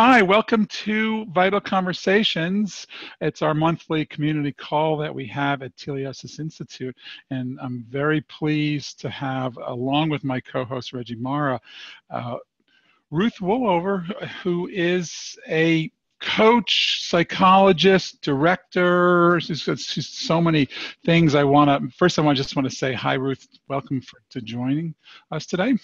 Hi, welcome to Vital Conversations. It's our monthly community call that we have at Teleosis Institute. And I'm very pleased to have, along with my co host Reggie Marra, uh, Ruth Wolever, who is a coach, psychologist, director. She's, she's so many things I want to. First, I want just want to say hi, Ruth. Welcome for, to joining us today.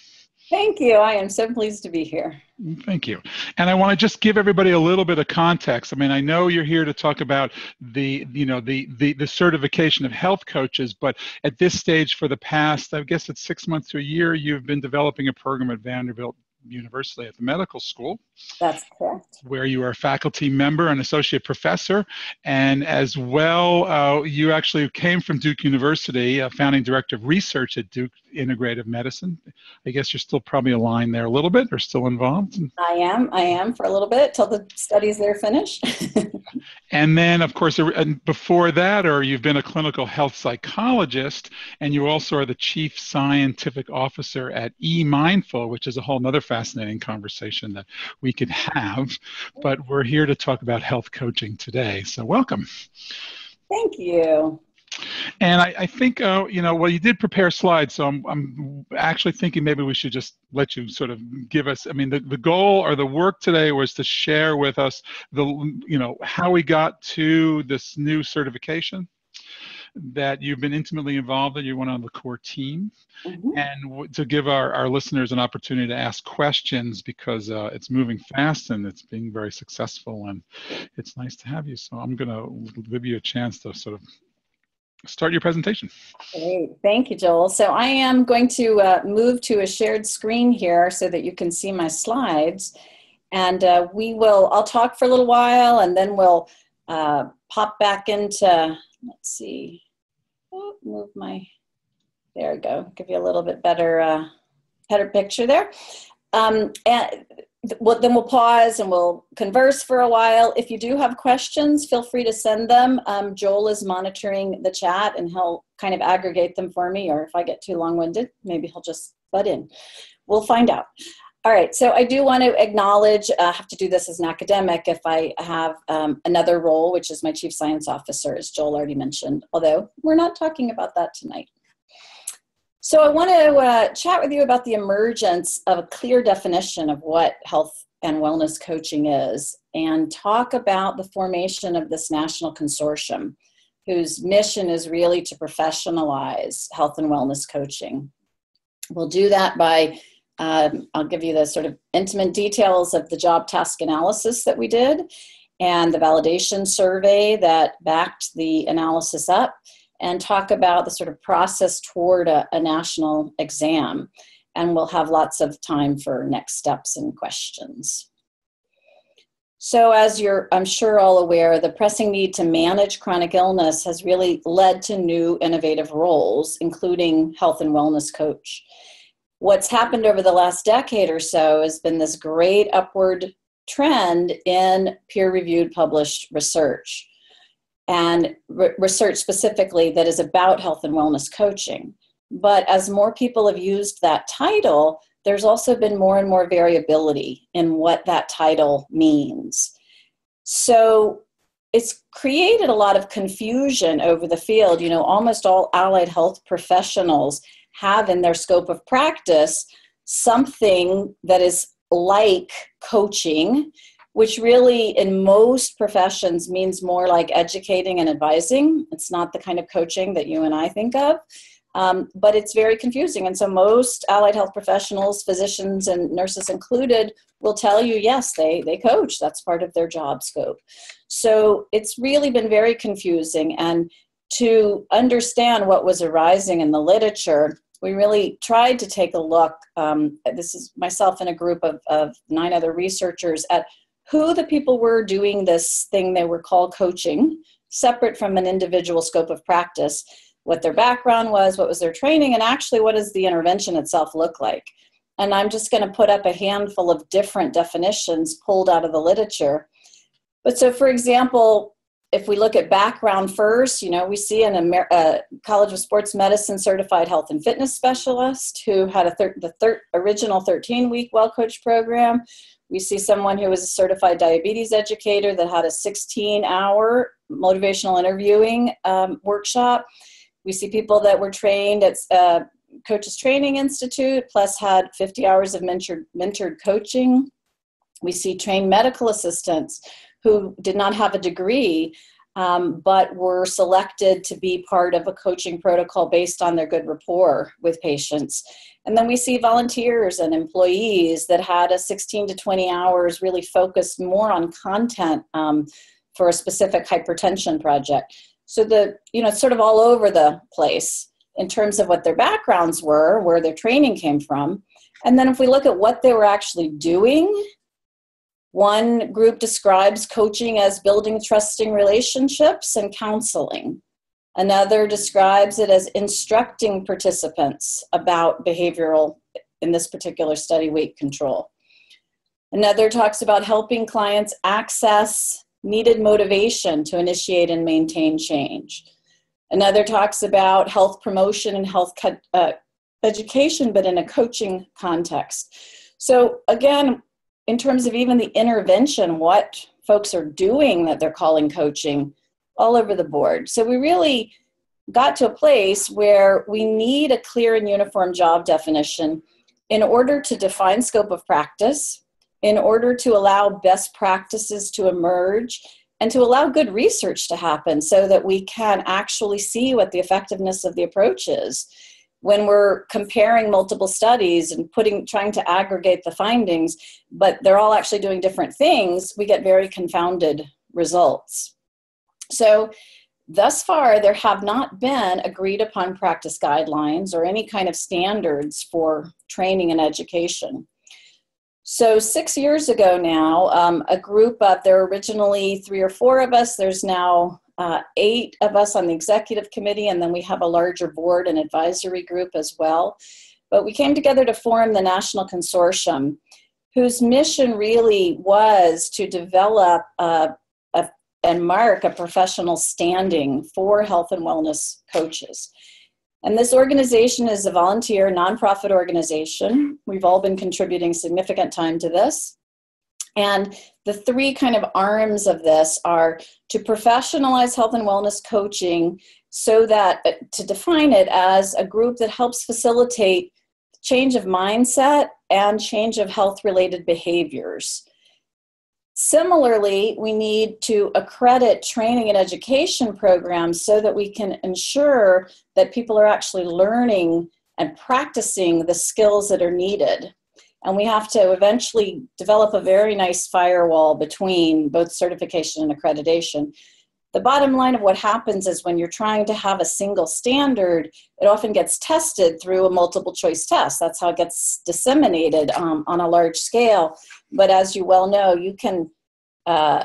Thank you. I am so pleased to be here. Thank you. And I want to just give everybody a little bit of context. I mean, I know you're here to talk about the, you know, the the the certification of health coaches, but at this stage for the past, I guess it's 6 months to a year, you've been developing a program at Vanderbilt University at the medical school. That's correct. Where you are a faculty member and associate professor. And as well, uh, you actually came from Duke University, a founding director of research at Duke Integrative Medicine. I guess you're still probably aligned there a little bit or still involved. I am. I am for a little bit till the studies there finish. and then, of course, and before that, or you've been a clinical health psychologist, and you also are the chief scientific officer at eMindful, which is a whole other fascinating conversation that we could have. But we're here to talk about health coaching today. So, welcome. Thank you. And I, I think, uh, you know, well, you did prepare slides, so I'm, I'm actually thinking maybe we should just let you sort of give us. I mean, the, the goal or the work today was to share with us the, you know, how we got to this new certification that you've been intimately involved in. You're one on the core team, mm-hmm. and w- to give our, our listeners an opportunity to ask questions because uh, it's moving fast and it's being very successful, and it's nice to have you. So I'm going to give you a chance to sort of start your presentation. Great. Thank you, Joel. So I am going to uh, move to a shared screen here so that you can see my slides. And uh, we will, I'll talk for a little while and then we'll uh, pop back into, let's see, move my, there we go, give you a little bit better, uh, better picture there. Um, and then we'll pause and we'll converse for a while. If you do have questions, feel free to send them. Um, Joel is monitoring the chat and he'll kind of aggregate them for me, or if I get too long winded, maybe he'll just butt in. We'll find out. All right, so I do want to acknowledge, uh, I have to do this as an academic if I have um, another role, which is my chief science officer, as Joel already mentioned, although we're not talking about that tonight. So I want to uh, chat with you about the emergence of a clear definition of what health and wellness coaching is and talk about the formation of this national consortium whose mission is really to professionalize health and wellness coaching. We'll do that by, um, I'll give you the sort of intimate details of the job task analysis that we did and the validation survey that backed the analysis up and talk about the sort of process toward a, a national exam. And we'll have lots of time for next steps and questions. So, as you're, I'm sure, all aware, the pressing need to manage chronic illness has really led to new innovative roles, including health and wellness coach. What's happened over the last decade or so has been this great upward trend in peer reviewed published research and re- research specifically that is about health and wellness coaching. But as more people have used that title, there's also been more and more variability in what that title means. So it's created a lot of confusion over the field. You know, almost all allied health professionals have in their scope of practice something that is like coaching which really in most professions means more like educating and advising. It's not the kind of coaching that you and I think of. Um, but it's very confusing. And so, most allied health professionals, physicians and nurses included, will tell you yes, they, they coach. That's part of their job scope. So, it's really been very confusing. And to understand what was arising in the literature, we really tried to take a look. Um, this is myself and a group of, of nine other researchers at who the people were doing this thing they were called coaching, separate from an individual scope of practice, what their background was, what was their training, and actually what does the intervention itself look like. And I'm just going to put up a handful of different definitions pulled out of the literature. But so, for example, if we look at background first, you know, we see an Amer- uh, College of Sports Medicine certified health and fitness specialist who had a thir- the thir- original 13 week well coach program We see someone who was a certified diabetes educator that had a 16 hour motivational interviewing um, workshop. We see people that were trained at uh, Coaches Training Institute, plus had 50 hours of mentored, mentored coaching. We see trained medical assistants who did not have a degree um, but were selected to be part of a coaching protocol based on their good rapport with patients. And then we see volunteers and employees that had a 16 to 20 hours really focused more on content um, for a specific hypertension project. So the, you know, it's sort of all over the place in terms of what their backgrounds were, where their training came from. And then if we look at what they were actually doing one group describes coaching as building trusting relationships and counseling. Another describes it as instructing participants about behavioral, in this particular study, weight control. Another talks about helping clients access needed motivation to initiate and maintain change. Another talks about health promotion and health uh, education, but in a coaching context. So, again, in terms of even the intervention, what folks are doing that they're calling coaching all over the board. So we really got to a place where we need a clear and uniform job definition in order to define scope of practice, in order to allow best practices to emerge, and to allow good research to happen so that we can actually see what the effectiveness of the approach is when we're comparing multiple studies and putting trying to aggregate the findings but they're all actually doing different things we get very confounded results. So thus far there have not been agreed upon practice guidelines or any kind of standards for training and education. So six years ago now um, a group of there were originally three or four of us there's now uh, eight of us on the executive committee, and then we have a larger board and advisory group as well. But we came together to form the National Consortium, whose mission really was to develop a, a, and mark a professional standing for health and wellness coaches. And this organization is a volunteer nonprofit organization. We've all been contributing significant time to this. And the three kind of arms of this are to professionalize health and wellness coaching so that uh, to define it as a group that helps facilitate change of mindset and change of health related behaviors. Similarly, we need to accredit training and education programs so that we can ensure that people are actually learning and practicing the skills that are needed and we have to eventually develop a very nice firewall between both certification and accreditation. The bottom line of what happens is when you're trying to have a single standard, it often gets tested through a multiple choice test. That's how it gets disseminated um, on a large scale. But as you well know, you can uh,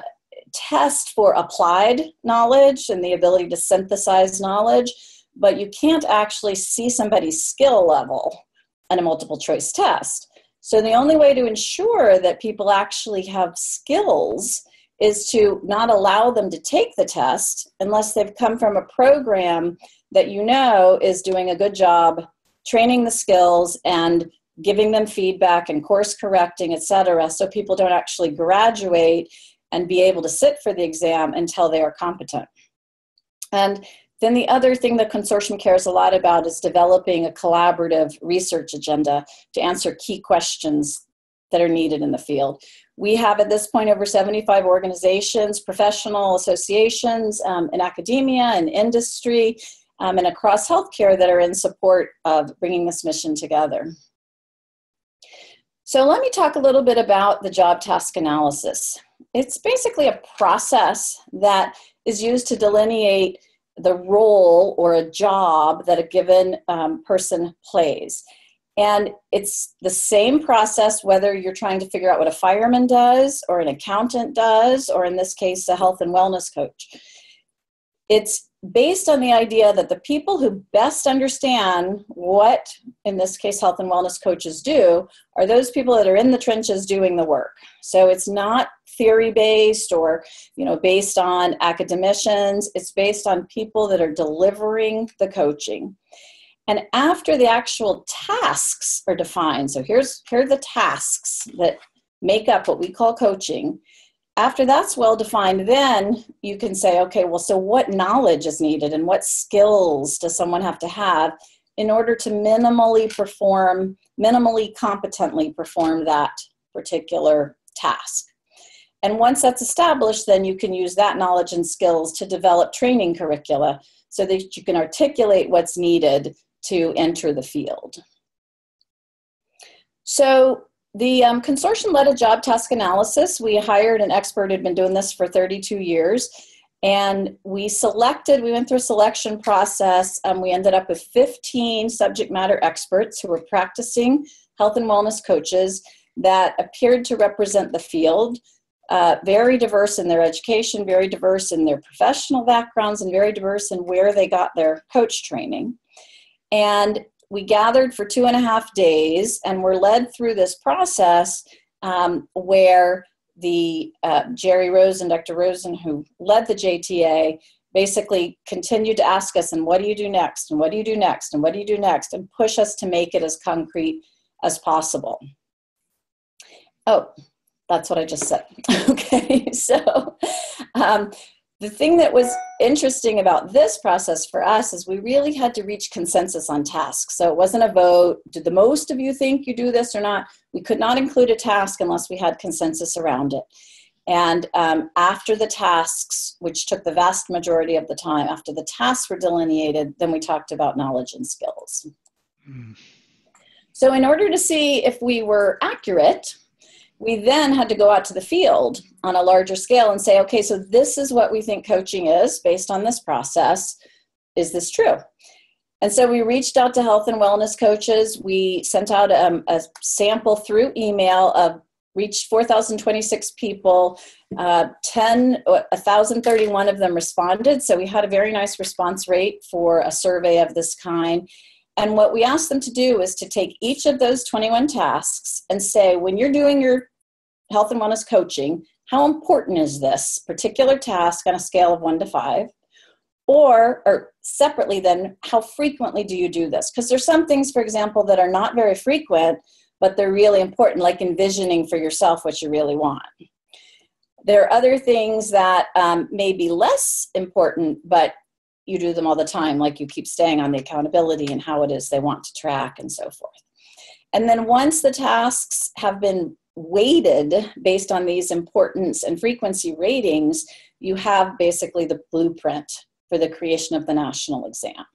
test for applied knowledge and the ability to synthesize knowledge, but you can't actually see somebody's skill level on a multiple choice test. So the only way to ensure that people actually have skills is to not allow them to take the test unless they've come from a program that you know is doing a good job training the skills and giving them feedback and course correcting etc so people don't actually graduate and be able to sit for the exam until they are competent. And then the other thing the consortium cares a lot about is developing a collaborative research agenda to answer key questions that are needed in the field. We have at this point over 75 organizations, professional associations um, in academia and industry um, and across healthcare that are in support of bringing this mission together. So let me talk a little bit about the job task analysis. It's basically a process that is used to delineate the role or a job that a given um, person plays. And it's the same process whether you're trying to figure out what a fireman does, or an accountant does, or in this case, a health and wellness coach. It's based on the idea that the people who best understand what, in this case, health and wellness coaches do, are those people that are in the trenches doing the work. So it's not theory based or you know based on academicians it's based on people that are delivering the coaching and after the actual tasks are defined so here's here are the tasks that make up what we call coaching. After that's well defined, then you can say, okay, well, so what knowledge is needed and what skills does someone have to have in order to minimally perform, minimally competently perform that particular task? And once that's established, then you can use that knowledge and skills to develop training curricula so that you can articulate what's needed to enter the field. So the um, consortium led a job task analysis. We hired an expert who'd been doing this for 32 years. And we selected, we went through a selection process. we ended up with 15 subject matter experts who were practicing health and wellness coaches that appeared to represent the field uh, very diverse in their education, very diverse in their professional backgrounds, and very diverse in where they got their coach training. And we gathered for two and a half days and were led through this process um, where the uh, Jerry Rosen, Dr. Rosen, who led the JTA, basically continued to ask us, and what do you do next? And what do you do next? And what do you do next? And push us to make it as concrete as possible. Oh, that's what I just said. okay, so um, the thing that was interesting about this process for us is we really had to reach consensus on tasks. So it wasn't a vote. Did the most of you think you do this or not? We could not include a task unless we had consensus around it. And um, after the tasks, which took the vast majority of the time, after the tasks were delineated, then we talked about knowledge and skills. Mm. So, in order to see if we were accurate, we then had to go out to the field on a larger scale and say, okay, so this is what we think coaching is based on this process. Is this true? And so we reached out to health and wellness coaches. We sent out um, a sample through email of reached 4,026 people. Uh, 10, 1,031 of them responded. So we had a very nice response rate for a survey of this kind. And what we asked them to do is to take each of those 21 tasks and say, when you're doing your health and wellness coaching, how important is this particular task on a scale of one to five? Or, or separately, then, how frequently do you do this? Because there's some things, for example, that are not very frequent, but they're really important, like envisioning for yourself what you really want. There are other things that um, may be less important, but you do them all the time, like you keep staying on the accountability and how it is they want to track and so forth. And then once the tasks have been weighted based on these importance and frequency ratings, you have basically the blueprint for the creation of the national exam.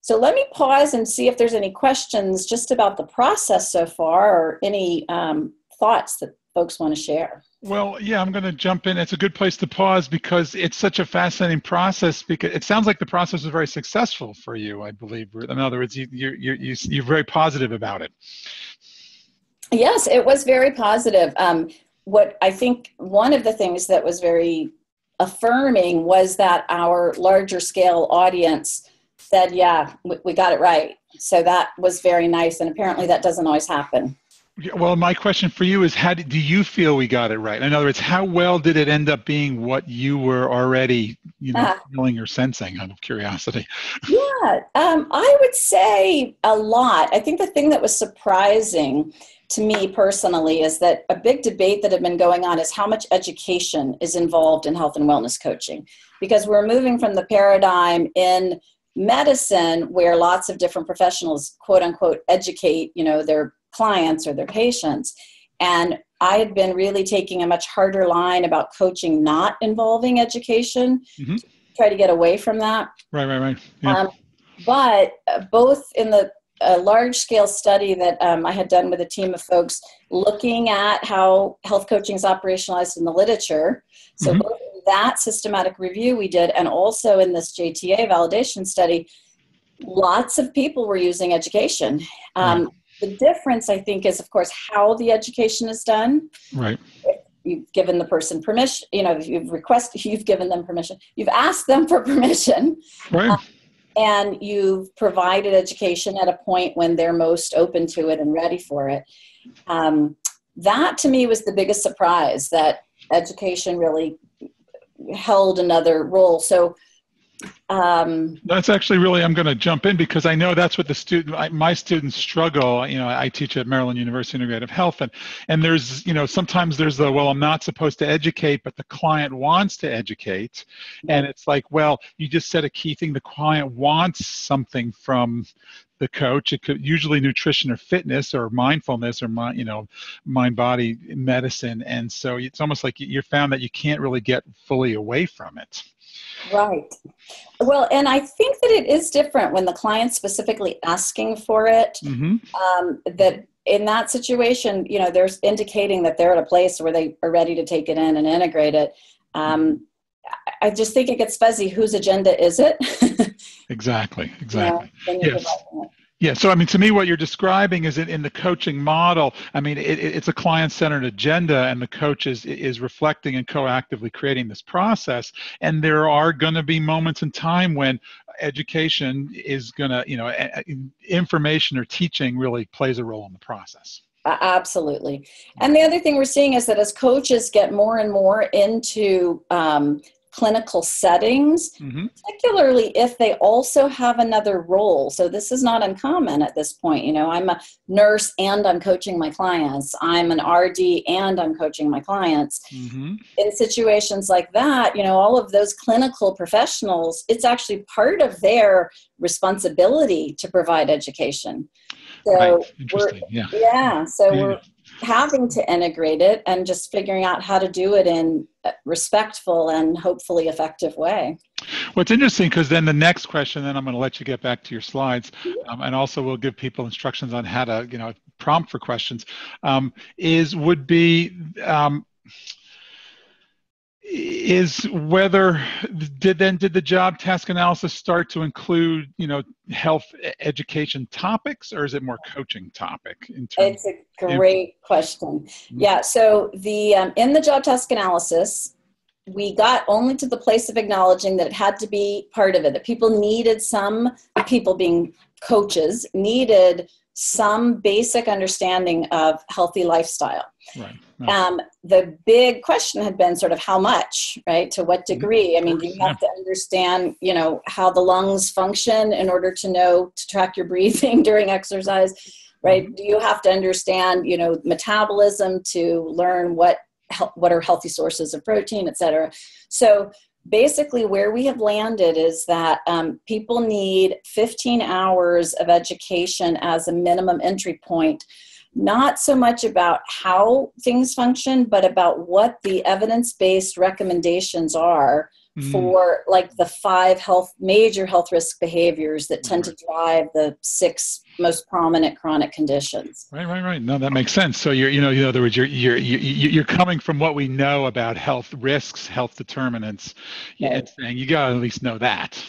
So let me pause and see if there's any questions just about the process so far or any um, thoughts that folks want to share. Well, yeah, I'm going to jump in. It's a good place to pause because it's such a fascinating process. Because it sounds like the process was very successful for you, I believe. In other words, you, you, you, you're very positive about it. Yes, it was very positive. Um, what I think one of the things that was very affirming was that our larger scale audience said, Yeah, we, we got it right. So that was very nice. And apparently, that doesn't always happen. Well, my question for you is how did, do you feel we got it right? In other words, how well did it end up being what you were already, you know, uh, feeling or sensing out of curiosity? Yeah, um, I would say a lot. I think the thing that was surprising to me personally is that a big debate that had been going on is how much education is involved in health and wellness coaching because we're moving from the paradigm in medicine where lots of different professionals quote unquote educate you know their clients or their patients. And I had been really taking a much harder line about coaching not involving education, mm-hmm. to try to get away from that. Right, right, right. Yeah. Um, but uh, both in the a large scale study that um, I had done with a team of folks looking at how health coaching is operationalized in the literature. So, mm-hmm. that systematic review we did, and also in this JTA validation study, lots of people were using education. Um, the difference, I think, is of course how the education is done. Right. You've given the person permission. You know, you've requested, you've given them permission. You've asked them for permission. Right. Um, and you've provided education at a point when they're most open to it and ready for it. Um, that to me was the biggest surprise that education really held another role. So um, that's actually really i'm going to jump in because i know that's what the student I, my students struggle you know i teach at maryland university integrative health and and there's you know sometimes there's the well i'm not supposed to educate but the client wants to educate. And it's like well you just said a key thing the client wants something from the coach. It could usually nutrition or fitness or mindfulness or mind you know mind body medicine. And so it's almost like you found that you can't really get fully away from it Right. Well, and I think that it is different when the client's specifically asking for it. mm-hmm. Um, that in that situation, you know, they're indicating that they're at a place where they are ready to take it in and integrate it. Um, I just think it gets fuzzy. Whose agenda is it? exactly. Exactly. You know, yes. Yeah, so I mean, to me, what you're describing is in, in the coaching model. I mean, it, it's a client-centered agenda, and the coach is is reflecting and coactively creating this process. And there are going to be moments in time when education is going to, you know, information or teaching really plays a role in the process. Absolutely. And the other thing we're seeing is that as coaches get more and more into um, clinical settings, mm-hmm. particularly if they also have another role. So this is not uncommon at this point. You know, I'm a nurse and I'm coaching my clients. I'm an RD and I'm coaching my clients. Mm-hmm. In situations like that, you know, all of those clinical professionals, it's actually part of their responsibility to provide education. So right. Interesting. yeah. Yeah. So yeah. we're having to integrate it and just figuring out how to do it in a respectful and hopefully effective way. Well, it's interesting because then the next question, then I'm going to let you get back to your slides, um, and also we'll give people instructions on how to, you know, prompt for questions. Um, is would be um, is whether did then did the job task analysis start to include you know health education topics or is it more coaching topic in terms it's a great of, question mm-hmm. yeah so the um, in the job task analysis we got only to the place of acknowledging that it had to be part of it that people needed some people being coaches needed some basic understanding of healthy lifestyle. Right. right. Um, the big question had been sort of how much, right? To what degree? I mean, do you have to understand, you know, how the lungs function in order to know to track your breathing during exercise, right? Mm-hmm. Do you have to understand, you know, metabolism to learn what what are healthy sources of protein, et cetera? So basically where we have landed is that um, people need 15 hours of education as a minimum entry point not so much about how things function but about what the evidence-based recommendations are mm. for like the five health major health risk behaviors that tend to drive the six most prominent chronic conditions. Right, right, right. No, that makes sense. So you're, you know, in other words, you're you're you're coming from what we know about health risks, health determinants, right. and saying you got to at least know that.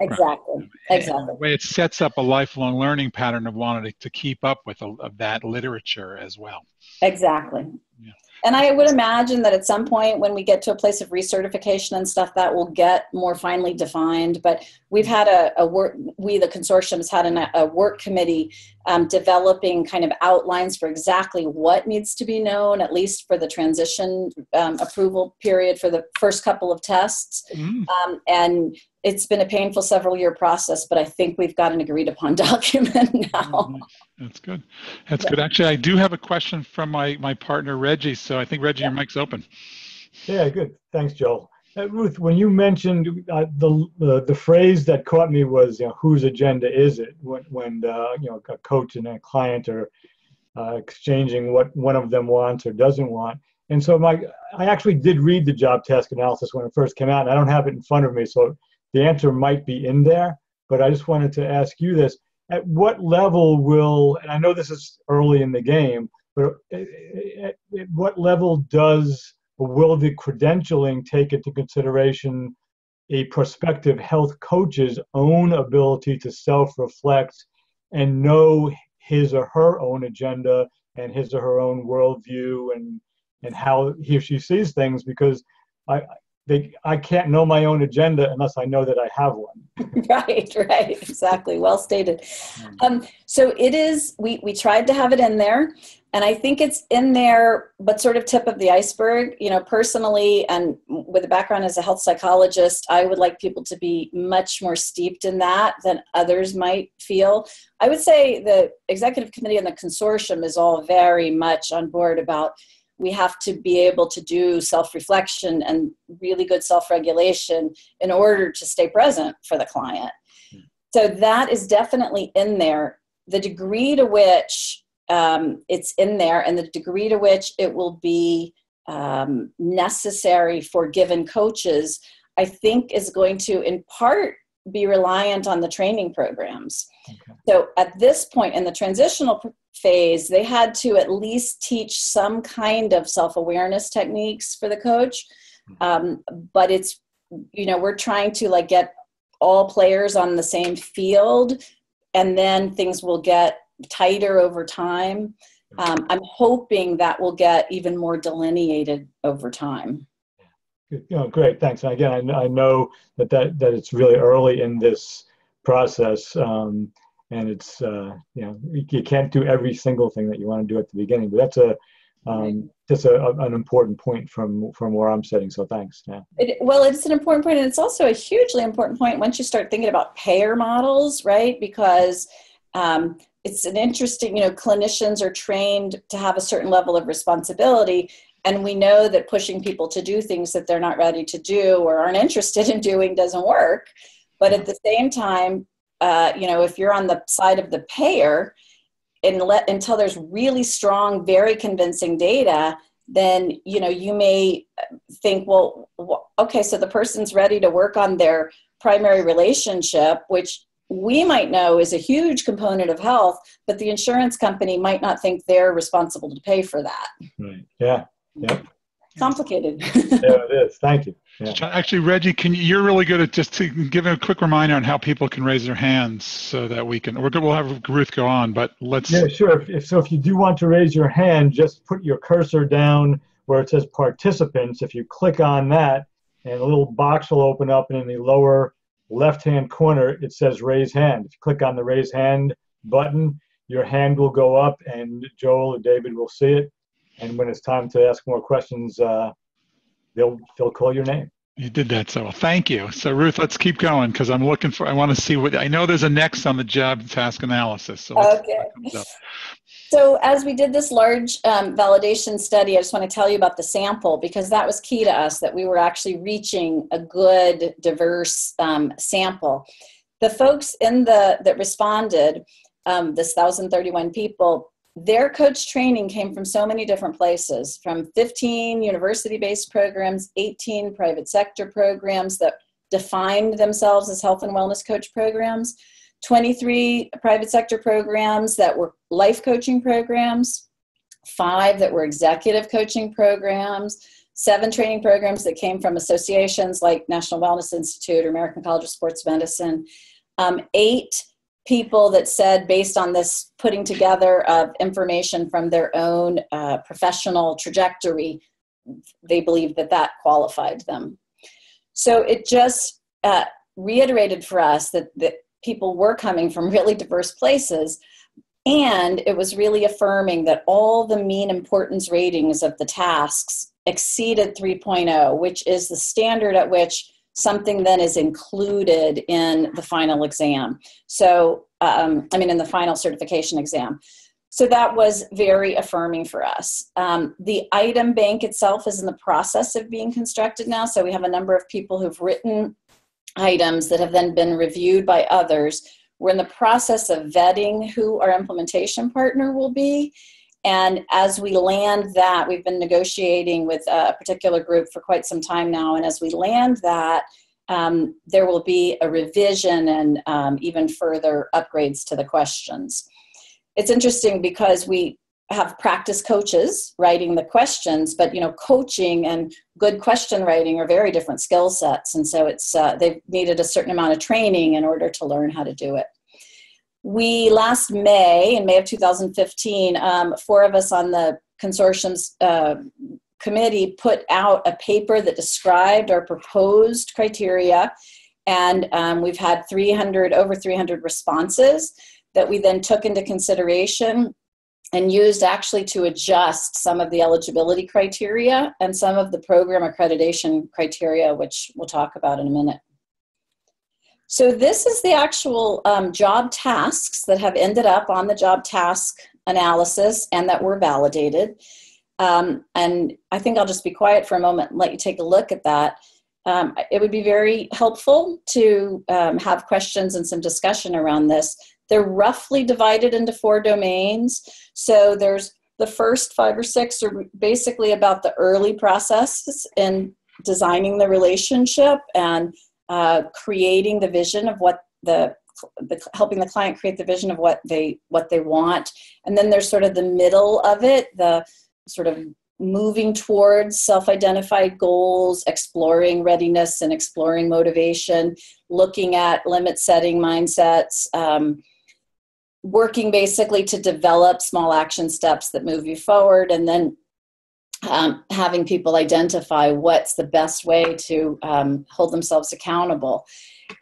Exactly. Right? Exactly. the way it sets up a lifelong learning pattern of wanting to keep up with a, of that literature as well. Exactly. Yeah and I would imagine that at some point when we get to a place of recertification and stuff, that will get more finely defined. But we've had a, a work, we the consortium has had an, a work committee um, developing kind of outlines for exactly what needs to be known, at least for the transition um, approval period for the first couple of tests. Mm. Um, and it's been a painful several year process, but I think we've got an agreed upon document now. Mm-hmm. That's good. That's yeah. good. Actually, I do have a question from my, my partner, Reggie. So I think, Reggie, yeah. your mic's open. Yeah, good. Thanks, Joel. Uh, Ruth, when you mentioned uh, the, the the phrase that caught me was, you know, whose agenda is it? When, when uh, you know, a coach and a client are uh, exchanging what one of them wants or doesn't want. And so my, I actually did read the job task analysis when it first came out, and I don't have it in front of me, so the answer might be in there, but I just wanted to ask you this. At what level will, and I know this is early in the game, but at, at what level does will the credentialing take into consideration a prospective health coach's own ability to self reflect and know his or her own agenda and his or her own worldview and, and how he or she sees things? Because I, they I can't know my own agenda unless I know that I have one. right, right, exactly. Well stated. Um, so it is. We we tried to have it in there. And I think it's in there, but sort of tip of the iceberg. You know, personally, and with a background as a health psychologist, I would like people to be much more steeped in that than others might feel. I would say the executive committee and the consortium is all very much on board about we have to be able to do self reflection and really good self regulation in order to stay present for the client. Hmm. So that is definitely in there. The degree to which um, it's in there and the degree to which it will be um, necessary for given coaches, I think is going to, in part, be reliant on the training programs. Okay. So at this point in the transitional phase, they had to at least teach some kind of self awareness techniques for the coach. Hmm. Um, but it's, you know, we're trying to like get all players on the same field and then things will get tighter over time. Um, I'm hoping that will get even more delineated over time. Know, great, thanks. And again, I, I know that, that that it's really early in this process, um, and it's uh, you know you can't do every single thing that you want to do at the beginning, but that's a um, just a, a, an important point from from where I'm sitting. So thanks. Yeah. It, well, it's an important point, and it's also a hugely important point once you start thinking about payer models, right? Because um, it's an interesting, you know, clinicians are trained to have a certain level of responsibility, and we know that pushing people to do things that they're not ready to do or aren't interested in doing doesn't work. But at the same time, uh, you know, if you're on the side of the payer, and let, until there's really strong, very convincing data, then you know you may think, well, okay, so the person's ready to work on their primary relationship, which we might know is a huge component of health, but the insurance company might not think they're responsible to pay for that. Right. Yeah. Yeah complicated. yeah, it is. Thank you. Yeah. Actually, Reggie, can you, you're really good at just to give a quick reminder on how people can raise their hands so that we can. We're good. We'll have Ruth go on, but let's. Yeah, sure. If, if, so, if you do want to raise your hand, just put your cursor down where it says participants. If you click on that, and a little box will open up, and in the lower left-hand corner it says raise hand. If you click on the raise hand button, your hand will go up, and Joel or David will see it and when it's time to ask more questions, uh, they'll they'll call your name. You did that so well. Thank you. So Ruth, let's keep going because I'm looking for. I want to see what I know. There's a next on the job task analysis. So okay. So as we did this large um, validation study, I just want to tell you about the sample because that was key to us that we were actually reaching a good, diverse um, sample. The folks in the that responded, um, this 1,031 people, their coach training came from so many different places from 15 university based programs, 18 private sector programs that defined themselves as health and wellness coach programs, 23 private sector programs that were life coaching programs, five that were executive coaching programs, seven training programs that came from associations like National Wellness Institute or American College of Sports Medicine, um, eight people that said, based on this putting together of information from their own uh, professional trajectory, they believed that that qualified them. So it just uh, reiterated for us that, that people were coming from really diverse places. And it was really affirming that all the mean importance ratings of the tasks exceeded 3.0, which is the standard at which something then is included in the final exam. So, um, I mean, in the final certification exam. So that was very affirming for us. Um, the item bank itself is in the process of being constructed now. So we have a number of people who've written items that have then been reviewed by others. We're in the process of vetting who our implementation partner will be. And as we land that, we've been negotiating with a particular group for quite some time now. And as we land that, um, there will be a revision and um, even further upgrades to the questions. It's interesting because we have practice coaches writing the questions, but you know, coaching and good question writing are very different skill sets, and so it's uh, they've needed a certain amount of training in order to learn how to do it. We last May, in May of 2015, um, four of us on the consortium's uh, committee put out a paper that described our proposed criteria, and um, we've had 300 over 300 responses that we then took into consideration and used actually to adjust some of the eligibility criteria and some of the program accreditation criteria, which we'll talk about in a minute. So this is the actual um, job tasks that have ended up on the job task analysis and that were validated. Um, and I think I'll just be quiet for a moment and let you take a look at that. Um, it would be very helpful to um, have questions and some discussion around this. They're roughly divided into four domains. So there's the first five or six are basically about the early processes in designing the relationship and uh, creating the vision of what the, the helping the client create the vision of what they what they want and then there's sort of the middle of it the sort of moving towards self-identified goals exploring readiness and exploring motivation looking at limit setting mindsets um, working basically to develop small action steps that move you forward and then um, having people identify what's the best way to um, hold themselves accountable.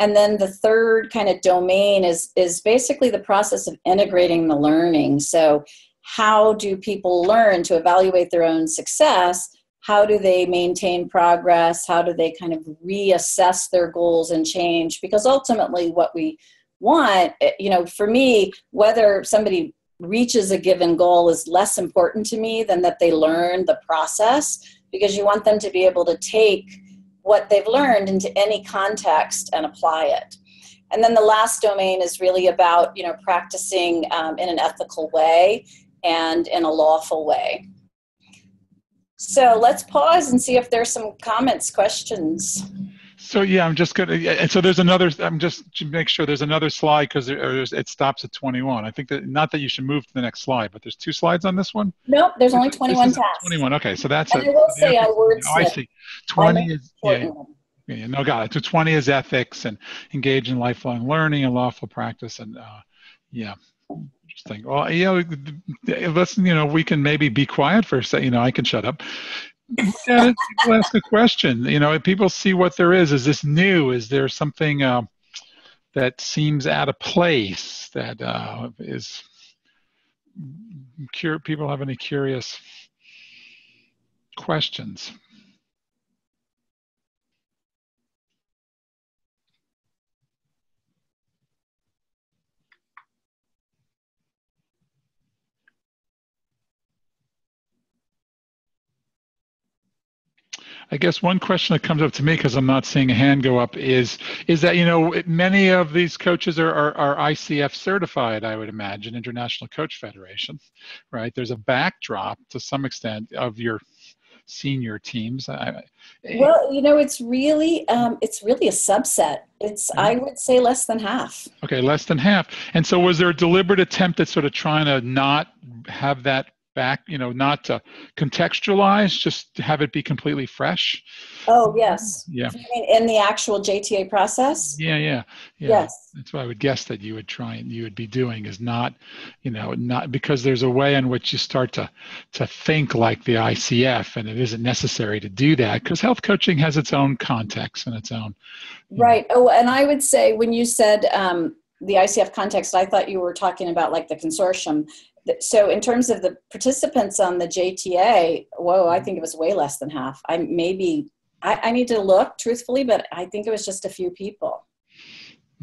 And then the third kind of domain is is basically the process of integrating the learning. So how do people learn to evaluate their own success? How do they maintain progress? How do they kind of reassess their goals and change? Because ultimately what we want eh, you know for me whether somebody reaches a given goal is less important to me than that they learn the process because you want them to be able to take what they've learned into any context and apply it. And then the last domain is really about you know practicing um, in an ethical way and in a lawful way. So let's pause and see if there's some comments questions so yeah, I'm just gonna. And so there's another. I'm just to make sure there's another slide because it stops at 21. I think that not that you should move to the next slide, but there's two slides on this one. Nope, there's only 21 tasks. 21. Okay, so that's. And a, I will say I word. Oh, I see. 20 is yeah, yeah. No, got it. So 20 is ethics and engage in lifelong learning and lawful practice and uh, yeah. Interesting. Well, you know, listen, you know, we can maybe be quiet for a second. You know, I can shut up yeah, people ask the question. You know, people see what there is. Is this new? Is there something uh, that seems out of place? That uh, is. People have any curious questions? I guess one question that comes up to me because I'm not seeing a hand go up is is that you know many of these coaches are, are, are ICF certified. I would imagine International Coach Federation, right? There's a backdrop to some extent of your senior teams. I, well, you know, it's really um, it's really a subset. It's mm-hmm. I would say less than half. Okay, less than half. And so, was there a deliberate attempt at sort of trying to not have that back, you know, not to contextualize, just have it be completely fresh. Oh, yes. Yeah. in the actual JTA process? Yeah, yeah, yeah. Yes. That's what I would guess that you would try and you would be doing is not, you know, not because there's a way in which you start to to think like the ICF, and it isn't necessary to do that because health coaching has its own context and its own. Right. Know. Oh, and I would say when you said um, the ICF context, I thought you were talking about like the consortium so in terms of the participants on the JTA, whoa, I think it was way less than half. I maybe I, I need to look truthfully, but I think it was just a few people.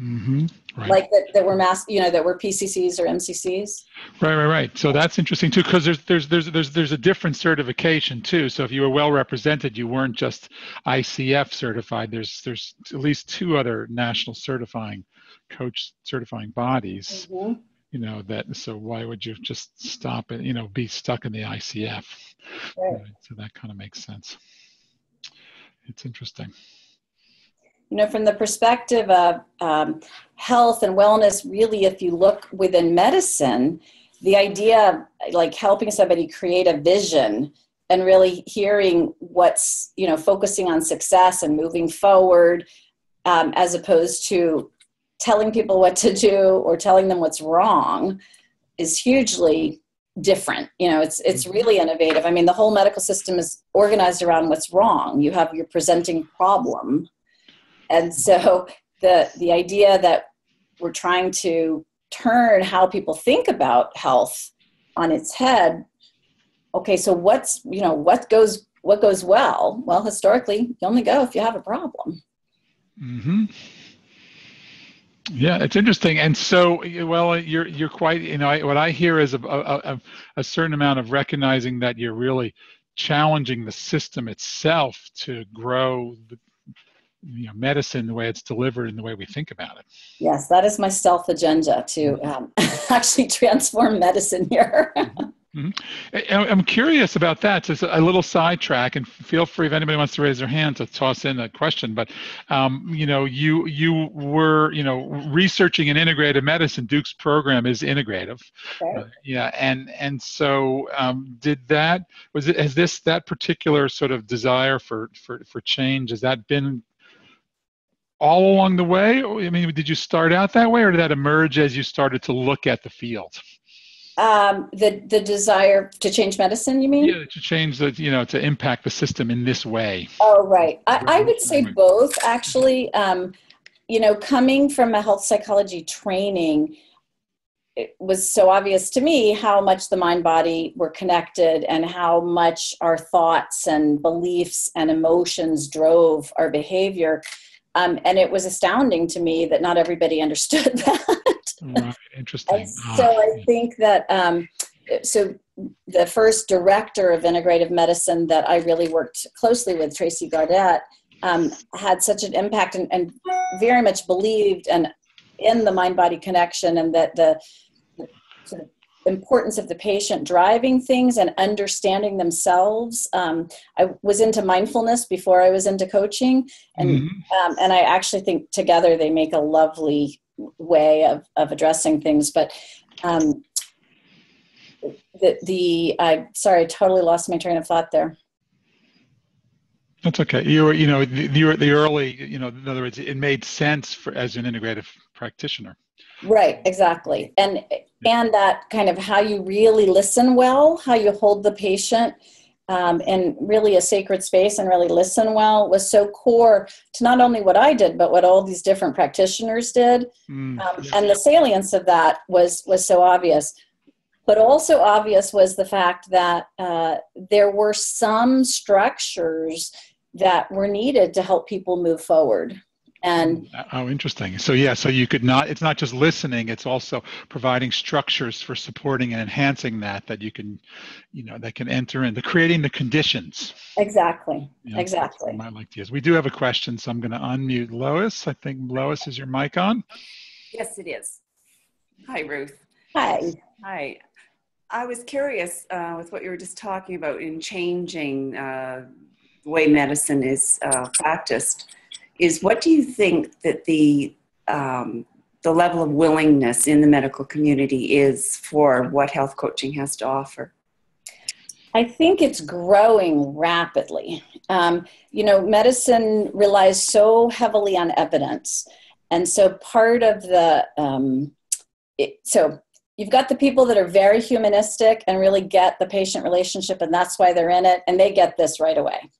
Mm-hmm. Right. Like that, that were mass, you know, that were PCCs or MCCs. Right, right, right. So that's interesting too, because there's there's there's there's there's a different certification too. So if you were well represented, you weren't just ICF certified. There's there's at least two other national certifying coach certifying bodies. Mm-hmm you know that so why would you just stop and you know be stuck in the icf right. So that kind of makes sense. It's interesting. You know from the perspective of um, health and wellness really if you look within medicine the idea of like helping somebody create a vision and really hearing what's you know focusing on success and moving forward um, as opposed to telling people what to do or telling them what's wrong is hugely different. You know it's it's mm-hmm. really innovative. I mean the whole medical system is organized around what's wrong. You have your presenting problem. And so the the idea that we're trying to turn how people think about health on its head okay so what's you know what goes what goes well? Well historically you only go if you have a problem. Mm-hmm. Yeah, it's interesting, and so well, you're you're quite you know I, what I hear is a, a, a certain amount of recognizing that you're really challenging the system itself to grow the, you know medicine the way it's delivered and the way we think about it. Yes that is my stealth agenda to mm-hmm. um, actually transform medicine here mm-hmm. i'm curious about that just a little sidetrack and feel free if anybody wants to raise their hand to toss in a question but um, you know you you were you know researching in integrative medicine duke's program is integrative okay. uh, yeah and and so um, did that was it has this that particular sort of desire for for for change has that been all along the way? I mean, did you start out that way, or did that emerge as you started to look at the field? Um, the the desire to change medicine, you mean? Yeah, to change the you know to impact the system in this way. Oh, right. I, I would say both actually. Um, you know, coming from a health psychology training, it was so obvious to me how much the mind body were connected and how much our thoughts and beliefs and emotions drove our behavior um, and it was astounding to me that not everybody understood that. Right, interesting. so I think that um, so the first director of integrative medicine that I really worked closely with, Tracy Gaudet, um, had such an impact and, and, very much believed and in the mind body connection and that the, the sort of importance of the patient driving things and understanding themselves. Um, I was into mindfulness before I was into coaching, and mm-hmm. um, and I actually think together they make a lovely way of of addressing things. But um, the the I sorry, I totally lost my train of thought there. That's okay. You were, you know, the, the early, you know, in other words, it made sense for as an integrative practitioner. Right, exactly. And and that kind of how you really listen well, how you hold the patient um, in really a sacred space and really listen well was so core to not only what I did, but what all these different practitioners did. Mm, um, And the salience of that was was so obvious. But also obvious was the fact that uh, there were some structures that were needed to help people move forward and oh interesting. So yeah so you could not it's not just listening it's also providing structures for supporting and enhancing that that you can you know that can enter into creating the conditions. Exactly. You know, exactly. i like to use we do have a question so i'm going to unmute lois. I think lois is your mic on? Yes it is. Hi ruth. Hi. Hi. I was curious uh, with what you were just talking about in changing uh, the way medicine is uh, practiced is what do you think that the um, the level of willingness in the medical community is for what health coaching has to offer? I think it's growing rapidly. Um, you know, medicine relies so heavily on evidence. And so part of the, um, it, so you've got the people that are very humanistic and really get the patient relationship, and that's why they're in it, and they get this right away.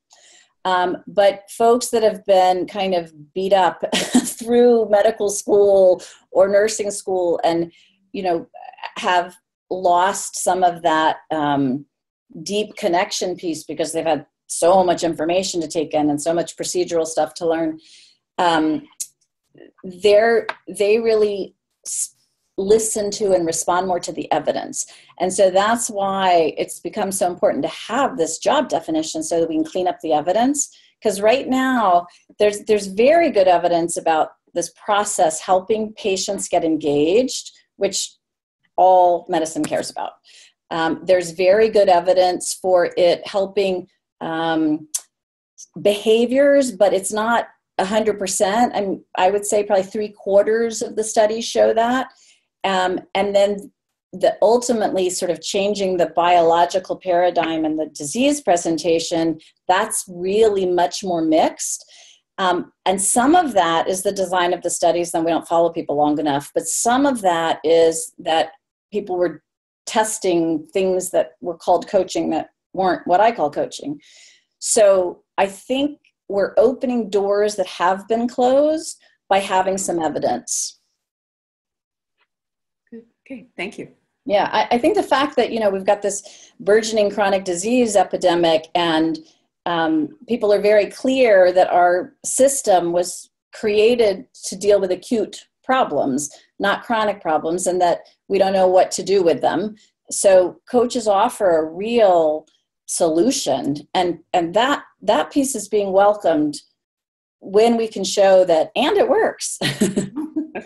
Um, but folks that have been kind of beat up through medical school or nursing school and, you know, have lost some of that um, deep connection piece because they've had so much information to take in and so much procedural stuff to learn. Um, they're, they really listen to and respond more to the evidence. And so that's why it's become so important to have this job definition so that we can clean up the evidence. Because right now, there's, there's very good evidence about this process helping patients get engaged, which all medicine cares about. Um, there's very good evidence for it helping um, behaviors, but it's not 100%. I'm, I would say probably three quarters of the studies show that. Um, and then the ultimately sort of changing the biological paradigm and the disease presentation, that's really much more mixed. Um, and some of that is the design of the studies, then we don't follow people long enough. But some of that is that people were testing things that were called coaching that weren't what I call coaching. So I think we're opening doors that have been closed by having some evidence. Okay, thank you. Yeah, I, I, think the fact that, you know, we've got this burgeoning chronic disease epidemic and um, people are very clear that our system was created to deal with acute problems, not chronic problems, and that we don't know what to do with them. So coaches offer a real solution and and that that piece is being welcomed when we can show that and it works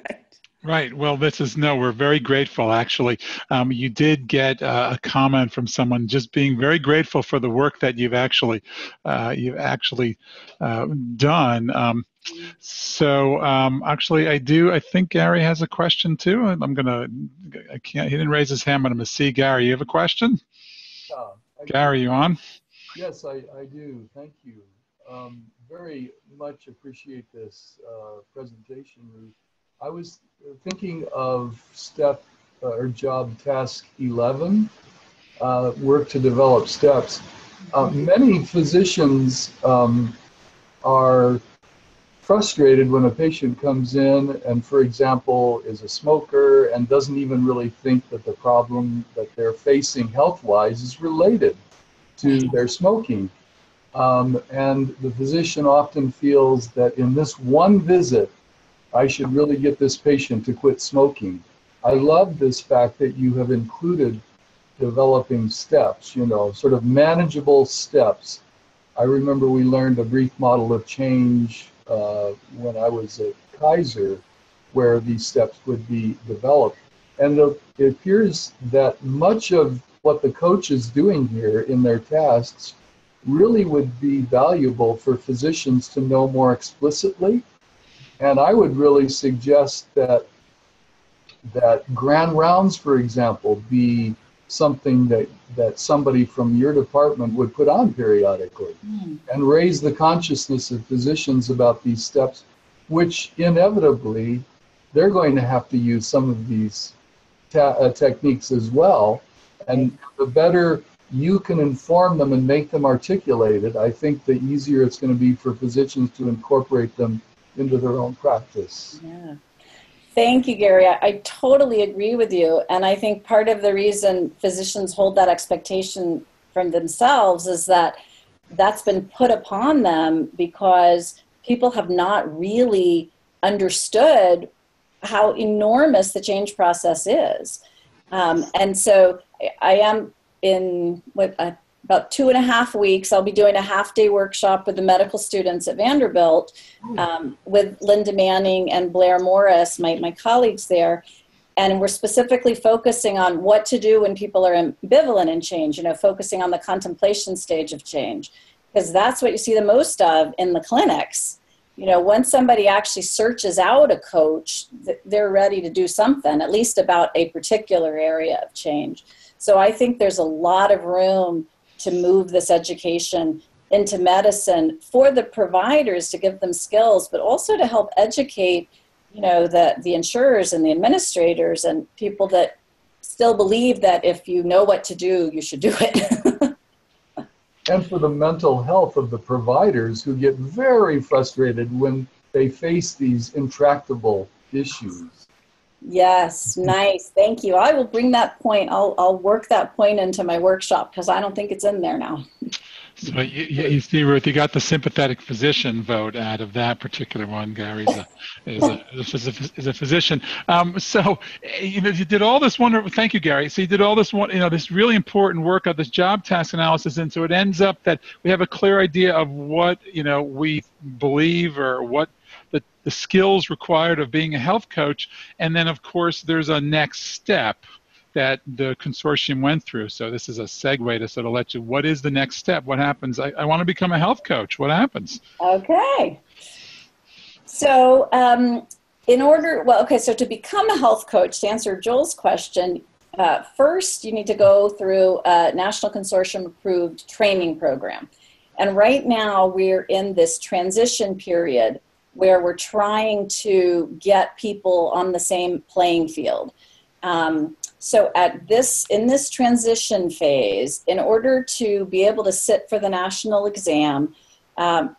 Right. Well, this is no, we're very grateful actually. Um, you did get uh, a comment from someone just being very grateful for the work that you've actually uh, you've actually uh, done. Um, so um, actually, I do. I think Gary has a question too. I'm gonna. I can't. He didn't raise his hand, but I'm gonna see Gary. You have a question? Uh, Gary, you on? Yes, I, I do. Thank you. Um, very much appreciate this uh, presentation, Ruth. I was thinking of step uh, or job task 11, uh, work to develop steps. Uh, many physicians um, are frustrated when a patient comes in and, for example, is a smoker and doesn't even really think that the problem that they're facing health wise is related to their smoking. Um, and the physician often feels that in this one visit, I should really get this patient to quit smoking. I love this fact that you have included developing steps, you know, sort of manageable steps. I remember we learned a brief model of change uh, when I was at Kaiser, where these steps would be developed. And it appears that much of what the coach is doing here in their tasks really would be valuable for physicians to know more explicitly and I would really suggest that that grand rounds, for example, be something that, that somebody from your department would put on periodically mm. and raise the consciousness of physicians about these steps, which inevitably they're going to have to use some of these ta- uh, techniques as well. And the better you can inform them and make them articulated, I think the easier it's going to be for physicians to incorporate them into their own practice. Yeah. Thank you, Gary. I, I, totally agree with you. And I think part of the reason physicians hold that expectation from themselves is that that's been put upon them because people have not really understood how enormous the change process is. Um, and so I am in what uh, about two and a half weeks, I'll be doing a half day workshop with the medical students at Vanderbilt um, with Linda Manning and Blair Morris, my, my colleagues there. And we're specifically focusing on what to do when people are ambivalent in change, you know, focusing on the contemplation stage of change, because that's what you see the most of in the clinics. You know, once somebody actually searches out a coach, they're ready to do something, at least about a particular area of change. So I think there's a lot of room to move this education into medicine for the providers to give them skills, but also to help educate, you know, the, the insurers and the administrators and people that still believe that if you know what to do, you should do it. and for the mental health of the providers who get very frustrated when they face these intractable issues. Yes, nice. Thank you. I will bring that point. I'll I'll work that point into my workshop because I don't think it's in there now. So you, you, see, Ruth, you got the sympathetic physician vote out of that particular one. Gary's a, is, a, is, a, is a physician. Um, so you know, you did all this wonderful. Thank you, Gary. So you did all this one, you know, this really important work of this job task analysis, and so it ends up that we have a clear idea of what you know we believe or what the, skills required of being a health coach. And then, of course, there's a next step that the consortium went through. So this is a segue to sort of let you, what is the next step? What happens? I, I want to become a health coach. What happens? Okay. So um, in order, well, okay, so to become a health coach, to answer Joel's question, uh, first you need to go through a National Consortium approved training program. And right now we're in this transition period where we're trying to get people on the same playing field. Um, so at this in this transition phase, in order to be able to sit for the national exam, um,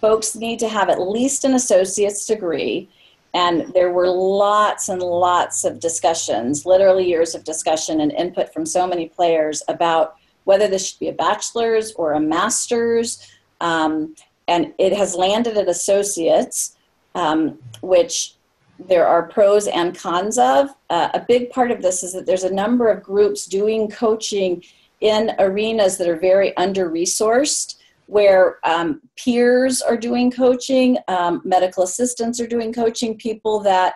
folks need to have at least an associate's degree, And there were lots and lots of discussions, literally years of discussion and input from so many players about whether this should be a bachelor's or a master's. Um, and it has landed at associates, um, which there are pros and cons of. Uh, a big part of this is that there's a number of groups doing coaching in arenas that are very under resourced, where um, peers are doing coaching, um, medical assistants are doing coaching, people that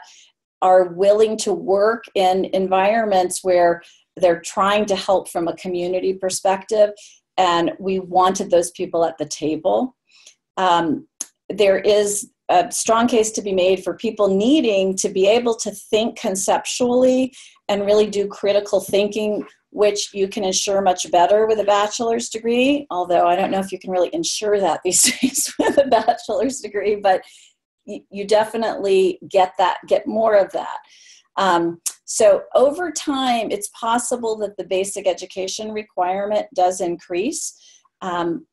are willing to work in environments where they're trying to help from a community perspective. And we wanted those people at the table. Um, there is a strong case to be made for people needing to be able to think conceptually and really do critical thinking which you can ensure much better with a bachelor's degree although i don't know if you can really ensure that these days with a bachelor's degree but you, definitely get that get more of that. Um, so over time it's possible that the basic education requirement does increase. Um,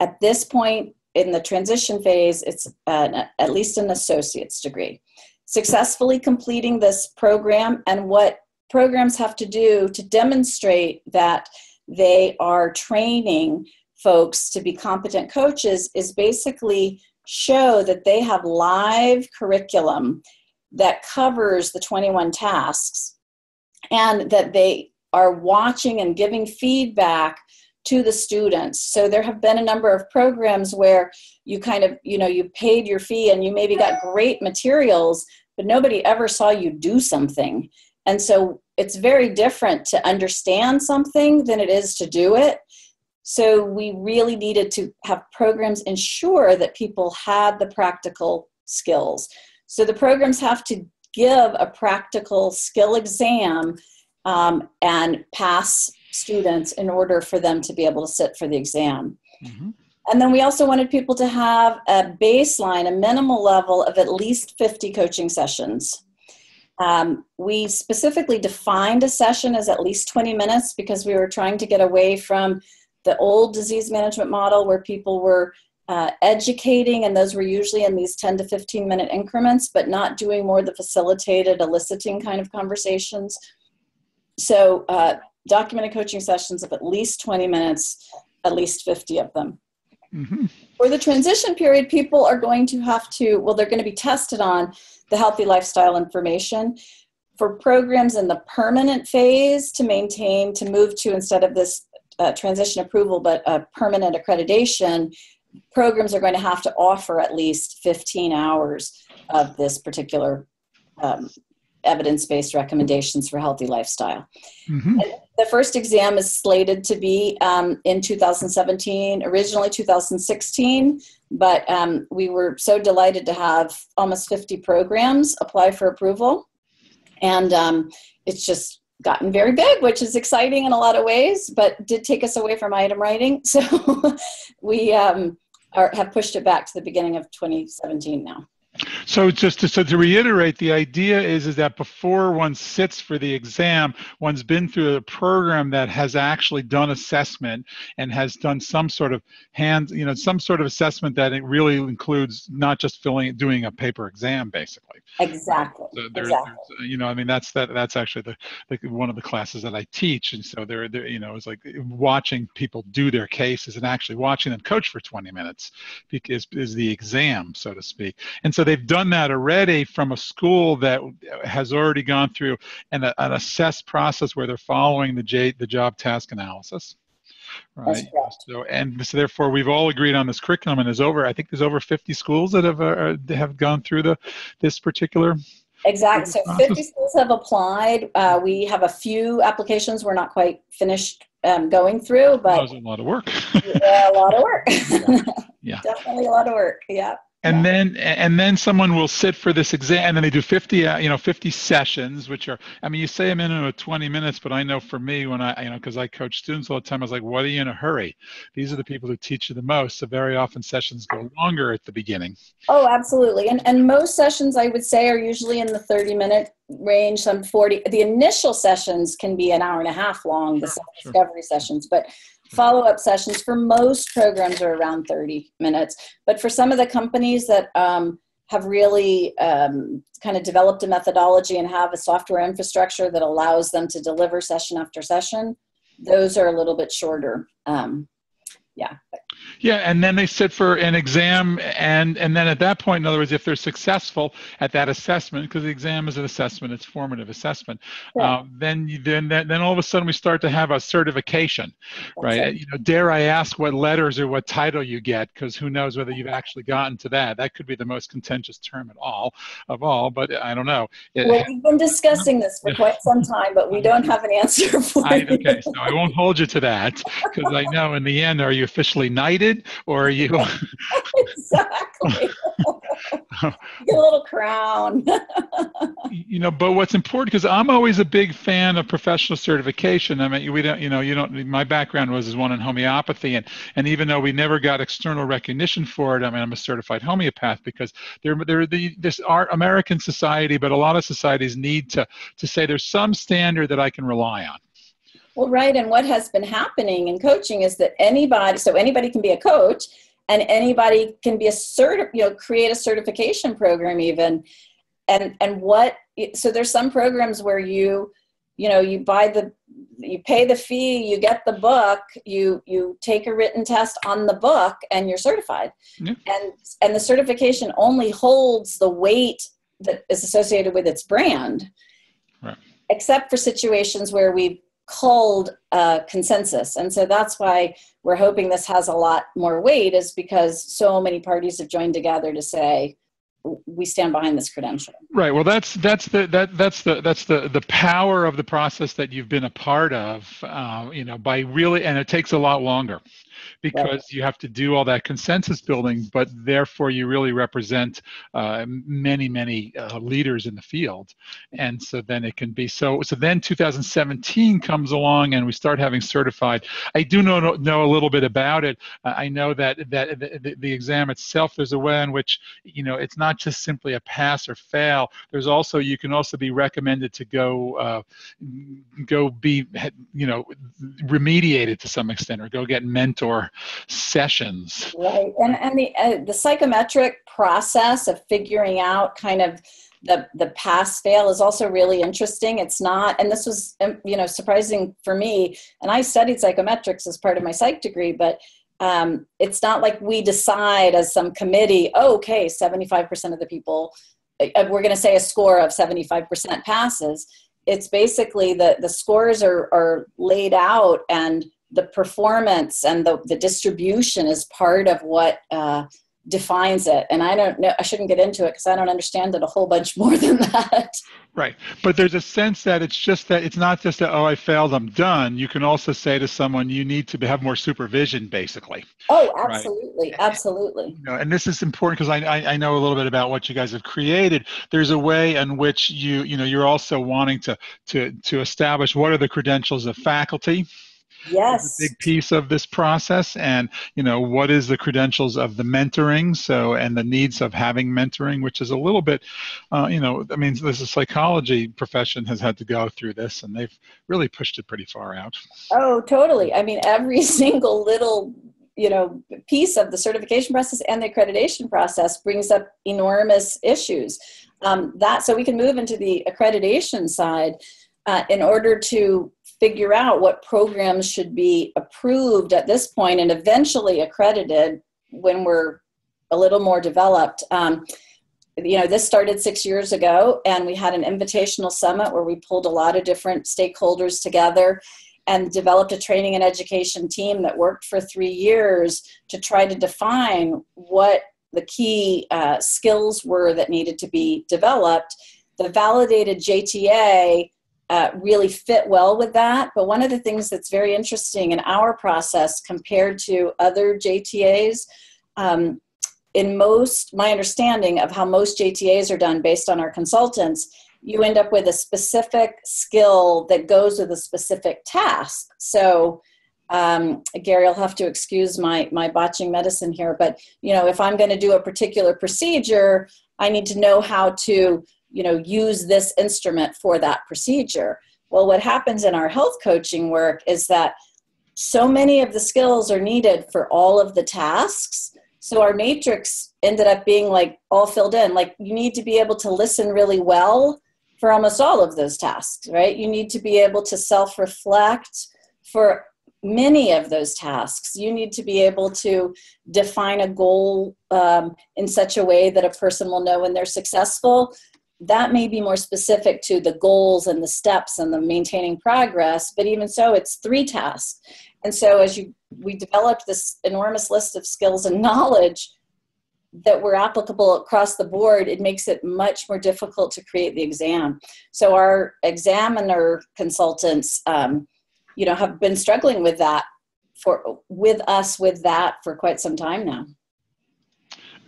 at this point in the transition phase, it's an, at least an associate's degree. Successfully completing this program and what programs have to do to demonstrate that they are training folks to be competent coaches is basically show that they have live curriculum that covers the 21 tasks and that they are watching and giving feedback to the students. So there have been a number of programs where you kind of, you know, you paid your fee and you maybe got great materials, but nobody ever saw you do something. And so it's very different to understand something than it is to do it. So we really needed to have programs ensure that people had the practical skills. So the programs have to give a practical skill exam um, and pass students in order for them to be able to sit for the exam. Mm-hmm. And then we also wanted people to have a baseline, a minimal level of at least 50 coaching sessions. Um, we specifically defined a session as at least 20 minutes because we were trying to get away from the old disease management model where people were uh, educating, and those were usually in these 10 to 15 minute increments, but not doing more the facilitated, eliciting kind of conversations. So, uh, documented coaching sessions of at least 20 minutes, at least 50 of them. Mm-hmm. For the transition period, people are going to have to, well, they're going to be tested on the healthy lifestyle information. For programs in the permanent phase to maintain, to move to instead of this uh, transition approval, but a permanent accreditation, programs are going to have to offer at least 15 hours of this particular um, evidence based recommendations for healthy lifestyle. Mm-hmm. The first exam is slated to be um, in 2017, originally 2016, but um, we were so delighted to have almost 50 programs apply for approval. And um, it's just gotten very big, which is exciting in a lot of ways, but did take us away from item writing. So we um, are, have pushed it back to the beginning of 2017 now. So just to, so to reiterate, the idea is is that before one sits for the exam, one's been through a program that has actually done assessment and has done some sort of hand, you know, some sort of assessment that it really includes not just filling, doing a paper exam, basically. Exactly. So there, exactly. you know, I mean, that's that. That's actually the, the one of the classes that I teach, and so they're, they're, you know, it's like watching people do their cases and actually watching them coach for 20 minutes is is the exam, so to speak. And so they've done that already from a school that has already gone through an, an assessed process where they're following the J, the job task analysis. Right? so and so therefore we've all agreed on this curriculum and there's over i think there's over 50 schools that have uh, have gone through the this particular exactly. So process. 50 schools have applied. Uh, we have a few applications we're not quite finished um, going through but that was a lot of work. Yeah a lot of work. Yeah. yeah. definitely a lot of work. Yeah and yeah. then and then someone will sit for this exam and then they do 50 uh, you know 50 sessions which are i mean you say a minute or 20 minutes but i know for me when i you know because i coach students all the time i was like what are you in a hurry these are the people who teach you the most so very often sessions go longer at the beginning oh absolutely and and most sessions i would say are usually in the 30 minute range some 40 the initial sessions can be an hour and a half long the sure, discovery sure. sessions but follow up sessions for most programs are around 30 minutes. But for some of the companies that um, have really um, kind of developed a methodology and have a software infrastructure that allows them to deliver session after session. Those are a little bit shorter. Um, yeah. Yeah, and then they sit for an exam, and and then at that point, in other words, if they're successful at that assessment, because the exam is an assessment, it's formative assessment, Yeah. uh, then you, then then then all of a sudden we start to have a certification, right? it. You know, dare I ask what letters or what title you get? Because who knows whether you've actually gotten to that? That could be the most contentious term at all of all, but I don't know. It- Well, we've been discussing this for quite some time, but we don't have an answer for I, you. okay, so I won't hold you to that because I know in the end, are you officially knighted or are you? exactly. Get a little crown. you know but what's important because i'm always a big fan of professional certification i mean we don't you know you don't my background was as one in homeopathy and and even though we never got external recognition for it i mean i'm a certified homeopath because there there the this art american society but a lot of societies need to to say there's some standard that i can rely on Well, right. And what has been happening in coaching is that anybody, so anybody can be a coach and anybody can be a cert, you know, create a certification program even. And, and what, so there's some programs where you, you know, you buy the, you pay the fee, you get the book, you, you take a written test on the book and you're certified. Yeah. And, and the certification only holds the weight that is associated with its brand. Right. Except for situations where we've called consensus. And so that's why we're hoping this has a lot more weight, is because so many parties have joined together to say, we stand behind this credential. Right. Well, that's that's the that that's the that's the the power of the process that you've been a part of. Uh, you know, by really, and it takes a lot longer because you have to do all that consensus building, but therefore you really represent uh, many many uh, leaders in the field, and so then it can be so. So then 2017 comes along, and we start having certified. I do know know a little bit about it. I know that that the, the, the exam itself, there's a way in which you know it's not just simply a pass or fail. There's also you can also be recommended to go uh, go be you know remediated to some extent or go get mentor sessions. Right, and and the uh, the psychometric process of figuring out kind of the the pass fail is also really interesting. It's not, and this was um, you know surprising for me. And I studied psychometrics as part of my psych degree, but um, it's not like we decide as some committee. Oh, okay, seventy five percent of the people. Uh, we're going to say a score of seventy five percent passes. It's basically the the scores are are laid out and the performance and the, the distribution is part of what uh, defines it. And I don't know, I shouldn't get into it because I don't understand it a whole bunch more than that. Right. But there's a sense that it's just that it's not just that, oh, I failed, I'm done. You can also say to someone, you need to have more supervision, basically. Oh, absolutely. Right. Absolutely. You know, and this is important because I, I, I, know a little bit about what you guys have created. There's a way in which you, you know, you're also wanting to, to, to establish what are the credentials of faculty yes a big piece of this process and you know what is the credentials of the mentoring so and the needs of having mentoring which is a little bit uh, you know i mean this is psychology profession has had to go through this and they've really pushed it pretty far out. Oh totally. I mean every single little you know piece of the certification process and the accreditation process brings up enormous issues. Um, that so we can move into the accreditation side uh, in order to figure out what programs should be approved at this point and eventually accredited when we're a little more developed. Um, you know, this started six years ago, and we had an invitational summit where we pulled a lot of different stakeholders together and developed a training and education team that worked for three years to try to define what the key uh, skills were that needed to be developed. The validated JTA uh, really fit well with that. But one of the things that's very interesting in our process compared to other JTAs, um, in most, my understanding of how most JTAs are done based on our consultants, you end up with a specific skill that goes with a specific task. So, um, Gary, I'll have to excuse my my botching medicine here, but you know, if I'm going to do a particular procedure, I need to know how to you know use this instrument for that procedure well what happens in our health coaching work is that so many of the skills are needed for all of the tasks so our matrix ended up being like all filled in. Like you need to be able to listen really well for almost all of those tasks, right? You need to be able to self reflect for many of those tasks. You need to be able to define a goal um, in such a way that a person will know when they're successful. That may be more specific to the goals and the steps and the maintaining progress, but even so, it's three tasks. And so, as you we developed this enormous list of skills and knowledge that were applicable across the board, it makes it much more difficult to create the exam. So our examiner consultants, um, you know, have been struggling with that for with us with that for quite some time now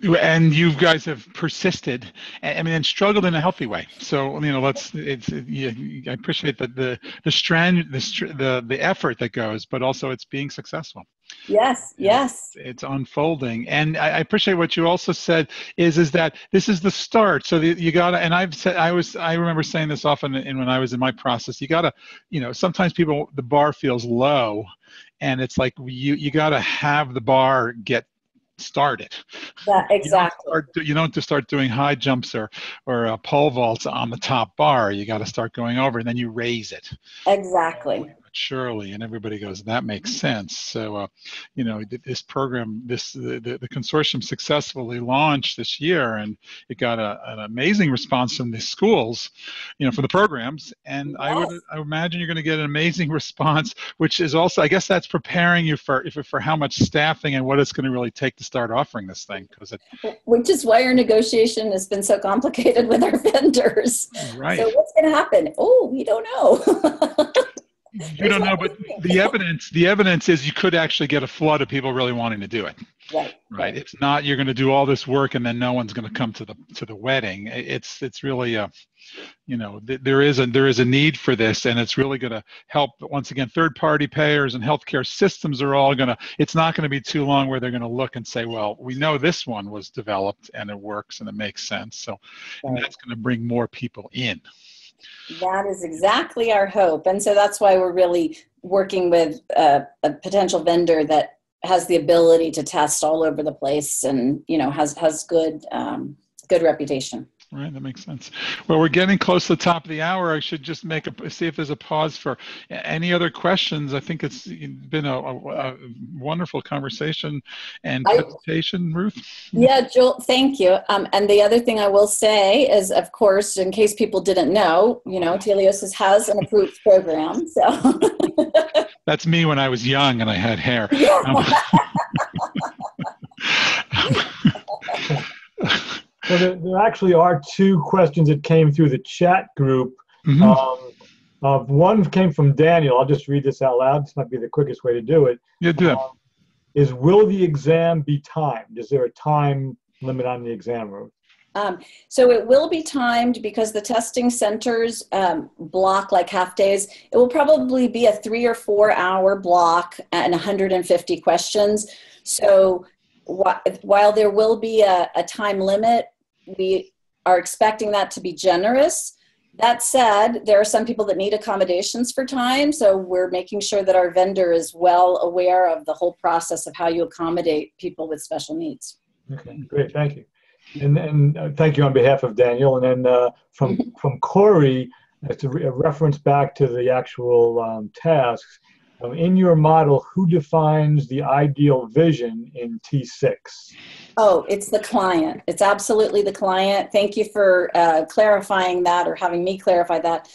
and you guys have persisted i mean and struggled in a healthy way. So you know let's it's yeah, i appreciate the the the strand the the the effort that goes but also it's being successful. Yes yes it's, it's unfolding. And I, I, appreciate what you also said is is that this is the start. So the, you gotta and i've said i was i remember saying this often in when i was in my process you gotta you know sometimes people the bar feels low and it's like you you got to have the bar get started. Yeah, exactly. You don't, start, you don't just start doing high jumps or or uh, pole vaults on the top bar. You got to start going over, and then you raise it. Exactly surely and everybody goes that makes sense. So uh, you know this program this the, the, consortium successfully launched this year and it got a, an amazing response from the schools you know for the programs and yes. i would i imagine you're going to get an amazing response which is also i guess that's preparing you for for how much staffing and what it's going to really take to start offering this thing because it which is why our negotiation has been so complicated with our vendors. Right. So what's going to happen? Oh we don't know you don't know, but the evidence the evidence is you could actually get a flood of people really wanting to do it. Right. Right. It's not you're going to do all this work and then no one's going to come to the to the wedding. It's it's really a, you know, th- there is a there is a need for this, and it's really going to help. Once again, third party payers and healthcare systems are all going to. It's not going to be too long where they're going to look and say, well, we know this one was developed and it works and it makes sense. So, right. and that's going to bring more people in. That is exactly our hope. And so that's why we're really working with a, a, potential vendor that has the ability to test all over the place and, you know, has, has good, um, good reputation. Right, that makes sense. Well, we're getting close to the top of the hour. I should just make a see if there's a pause for any other questions. I think it's been a, a, a wonderful conversation and presentation, I, Ruth. Yeah, Joel, thank you. Um, and the other thing I will say is, of course, in case people didn't know, you know, Teliosis has an approved program. So that's me when I was young and I had hair. Um, So there, there, actually are two questions that came through the chat group. Mm-hmm. Um, uh, one came from Daniel. I'll just read this out loud. This might be the quickest way to do it. Yeah, do um, Is will the exam be timed? Is there a time limit on the exam room? Um, so it will be timed because the testing centers um, block like half days. It will probably be a three or four hour block and 150 questions. So wh- while there will be a, a time limit, we are expecting that to be generous. That said, there are some people that need accommodations for time, so we're making sure that our vendor is well aware of the whole process of how you accommodate people with special needs. Okay, great, thank you. And, and uh, thank you on behalf of Daniel. And then uh, from, from Corey, it's a, re- a, reference back to the actual um, tasks. In your model, who defines the ideal vision in T6? Oh, it's the client. It's absolutely the client. Thank you for uh, clarifying that or having me clarify that.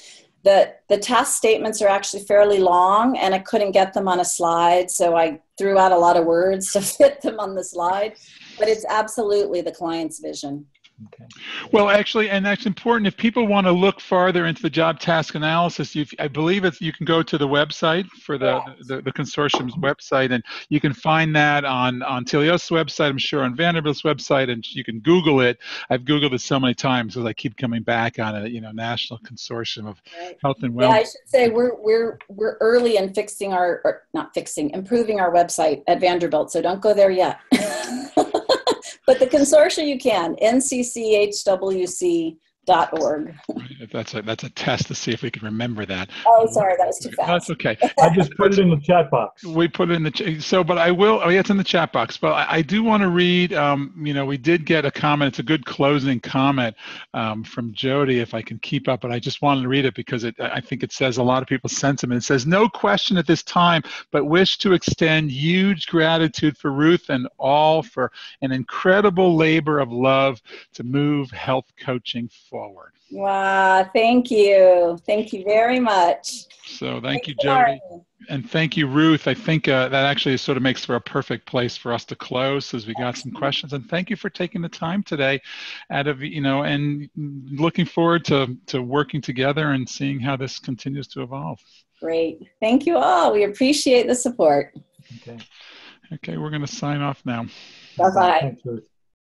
The, the task statements are actually fairly long and I couldn't get them on a slide, so I threw out a lot of words to fit them on the slide. But it's absolutely the client's vision. Okay. Well, actually, and that's important. If people want to look farther into the job task analysis, you, I believe it's you can go to the website for the, the, the consortium's website, and you can find that on on Telios' website. I'm sure on Vanderbilt's website, and you can Google it. I've Googled it so many times because I keep coming back on it. You know, National Consortium of right. Health and Wellness. Yeah, I should say we're we're we're early in fixing our or not fixing, improving our website at Vanderbilt. So don't go there yet. but the consortium you can, nccHWC.org. That's a that's a test to see if we can remember that. Oh, sorry, that was too fast. That's okay. I just put it in the chat box. We put it in the ch- so, but I will. Oh, yeah, it's in the chat box. But I, I do want to read. Um, you know, we did get a comment. It's a good closing comment um, from Jody. If I can keep up, but I just wanted to read it because it. I think it says a lot of people's sentiment. It says, "No question at this time, but wish to extend huge gratitude for Ruth and all for an incredible labor of love to move health coaching forward." Wow, thank you. Thank you very much. So thank you, Thanks, Jody. Lauren. And thank you, Ruth. I think uh, that actually sort of makes for a perfect place for us to close as we got some questions. And thank you for taking the time today out of, you know, and looking forward to, to working together and seeing how this continues to evolve. Great. Thank you all. We appreciate the support. Okay. Okay, we're going to sign off now. Bye bye. Thanks, Ruth.